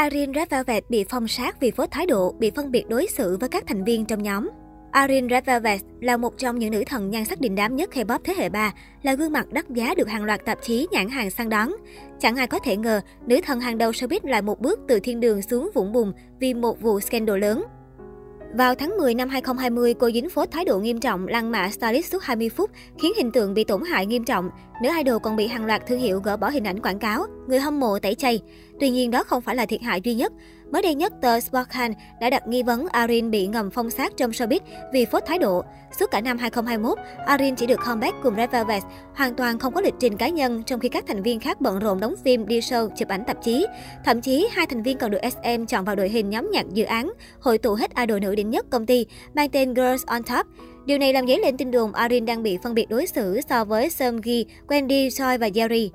Arin Red Velvet bị phong sát vì phốt thái độ, bị phân biệt đối xử với các thành viên trong nhóm. Arin Red Velvet là một trong những nữ thần nhan sắc đình đám nhất K-pop thế hệ 3, là gương mặt đắt giá được hàng loạt tạp chí nhãn hàng săn đón. Chẳng ai có thể ngờ, nữ thần hàng đầu showbiz lại một bước từ thiên đường xuống vũng bùn vì một vụ scandal lớn. Vào tháng 10 năm 2020, cô dính phốt thái độ nghiêm trọng lăng mạ stylist suốt 20 phút, khiến hình tượng bị tổn hại nghiêm trọng. Nữ idol còn bị hàng loạt thương hiệu gỡ bỏ hình ảnh quảng cáo, người hâm mộ tẩy chay. Tuy nhiên đó không phải là thiệt hại duy nhất. Mới đây nhất, tờ Sportcan đã đặt nghi vấn Arin bị ngầm phong sát trong showbiz vì phốt thái độ. Suốt cả năm 2021, Arin chỉ được comeback cùng Red Velvet, hoàn toàn không có lịch trình cá nhân, trong khi các thành viên khác bận rộn đóng phim, đi show, chụp ảnh tạp chí. Thậm chí, hai thành viên còn được SM chọn vào đội hình nhóm nhạc dự án, hội tụ hết idol nữ đỉnh nhất công ty, mang tên Girls on Top. Điều này làm dấy lên tin đồn Arin đang bị phân biệt đối xử so với Seunggi, Wendy, Choi và Jerry.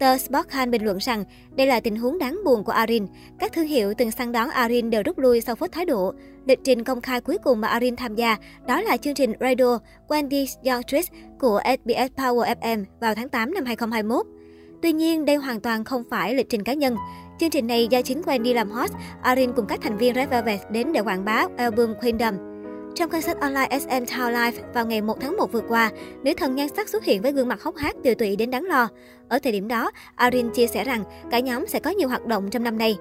Tờ Sporthan bình luận rằng đây là tình huống đáng buồn của Arin. Các thương hiệu từng săn đón Arin đều rút lui sau phốt thái độ. Lịch trình công khai cuối cùng mà Arin tham gia đó là chương trình Radio Wendy's Young Tricks của SBS Power FM vào tháng 8 năm 2021. Tuy nhiên, đây hoàn toàn không phải lịch trình cá nhân. Chương trình này do chính Wendy làm host, Arin cùng các thành viên Red Velvet đến để quảng bá album Queendom. Trong concert online SM Town Live vào ngày 1 tháng 1 vừa qua, nữ thần nhan sắc xuất hiện với gương mặt hốc hác tiều tụy đến đáng lo. Ở thời điểm đó, Arin chia sẻ rằng cả nhóm sẽ có nhiều hoạt động trong năm nay.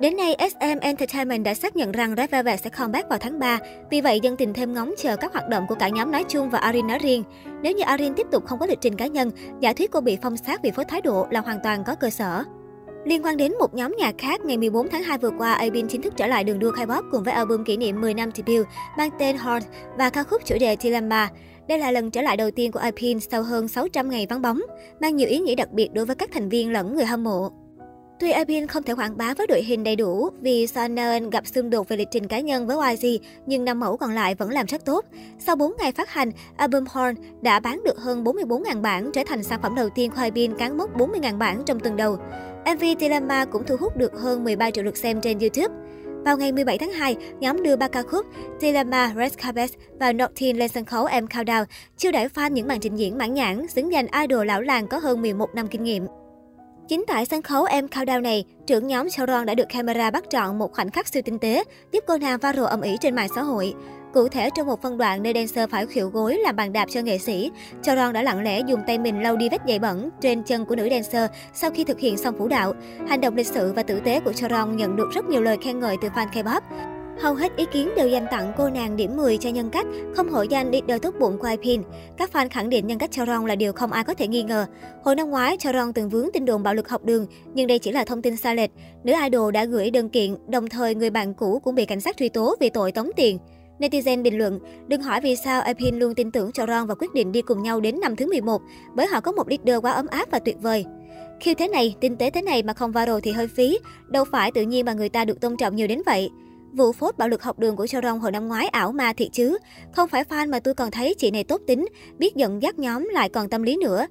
Đến nay, SM Entertainment đã xác nhận rằng Red Velvet sẽ comeback vào tháng 3. Vì vậy, dân tình thêm ngóng chờ các hoạt động của cả nhóm nói chung và Arin nói riêng. Nếu như Arin tiếp tục không có lịch trình cá nhân, giả thuyết cô bị phong sát vì phối thái độ là hoàn toàn có cơ sở. Liên quan đến một nhóm nhạc khác, ngày 14 tháng 2 vừa qua, Abin chính thức trở lại đường đua khai pop cùng với album kỷ niệm 10 năm debut mang tên Heart và ca khúc chủ đề Dilemma. Đây là lần trở lại đầu tiên của Abin sau hơn 600 ngày vắng bóng, mang nhiều ý nghĩa đặc biệt đối với các thành viên lẫn người hâm mộ. Tuy Abin không thể quảng bá với đội hình đầy đủ vì Sonnen gặp xung đột về lịch trình cá nhân với YG, nhưng năm mẫu còn lại vẫn làm rất tốt. Sau 4 ngày phát hành, album Horn đã bán được hơn 44.000 bản, trở thành sản phẩm đầu tiên của Abin cán mốc 40.000 bản trong tuần đầu. MV Dilemma cũng thu hút được hơn 13 triệu lượt xem trên YouTube. Vào ngày 17 tháng 2, nhóm đưa ba ca khúc Dilemma, Red Carpet và Noctin lên sân khấu M Countdown, chiêu đãi fan những màn trình diễn mãn nhãn, xứng danh idol lão làng có hơn 11 năm kinh nghiệm. Chính tại sân khấu M Countdown này, trưởng nhóm Charon đã được camera bắt trọn một khoảnh khắc siêu tinh tế, giúp cô nàng viral âm ỉ trên mạng xã hội. Cụ thể, trong một phân đoạn nơi dancer phải khuỵu gối làm bàn đạp cho nghệ sĩ, Charon đã lặng lẽ dùng tay mình lau đi vết giày bẩn trên chân của nữ dancer sau khi thực hiện xong vũ đạo. Hành động lịch sự và tử tế của Charon nhận được rất nhiều lời khen ngợi từ fan K-pop. Hầu hết ý kiến đều dành tặng cô nàng điểm 10 cho nhân cách, không hổ danh leader tốt bụng của IPIN. Các fan khẳng định nhân cách Charon là điều không ai có thể nghi ngờ. Hồi năm ngoái, Charon từng vướng tin đồn bạo lực học đường, nhưng đây chỉ là thông tin sai lệch. Nữ idol đã gửi đơn kiện, đồng thời người bạn cũ cũng bị cảnh sát truy tố vì tội tống tiền. Netizen bình luận, đừng hỏi vì sao ipin luôn tin tưởng Charon và quyết định đi cùng nhau đến năm thứ 11, bởi họ có một leader quá ấm áp và tuyệt vời. Khi thế này, tinh tế thế này mà không viral thì hơi phí, đâu phải tự nhiên mà người ta được tôn trọng nhiều đến vậy. Vụ phốt bạo lực học đường của Charon hồi năm ngoái ảo ma thiệt chứ. Không phải fan mà tôi còn thấy chị này tốt tính, biết giận dắt nhóm lại còn tâm lý nữa.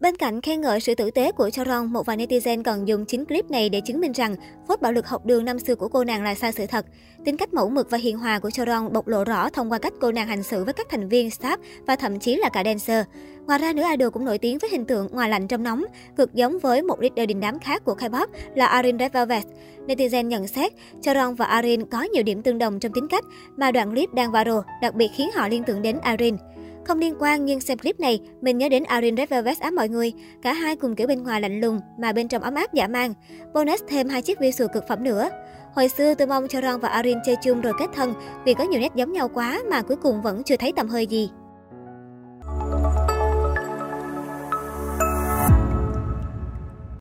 Bên cạnh khen ngợi sự tử tế của Charon, một vài netizen còn dùng chính clip này để chứng minh rằng phốt bạo lực học đường năm xưa của cô nàng là sai sự thật. Tính cách mẫu mực và hiền hòa của Charon bộc lộ rõ thông qua cách cô nàng hành xử với các thành viên staff và thậm chí là cả dancer. Ngoài ra, nữ idol cũng nổi tiếng với hình tượng ngoài lạnh trong nóng, cực giống với một leader đình đám khác của K-pop là Arin Red Velvet. Netizen nhận xét, Charon và Arin có nhiều điểm tương đồng trong tính cách, mà đoạn clip đang viral đặc biệt khiến họ liên tưởng đến Arin. Không liên quan nhưng xem clip này, mình nhớ đến Arin Red Velvet á mọi người. Cả hai cùng kiểu bên ngoài lạnh lùng mà bên trong ấm áp dã man. Bonus thêm hai chiếc visual cực phẩm nữa. Hồi xưa tôi mong Charon và Arin chơi chung rồi kết thân vì có nhiều nét giống nhau quá mà cuối cùng vẫn chưa thấy tầm hơi gì.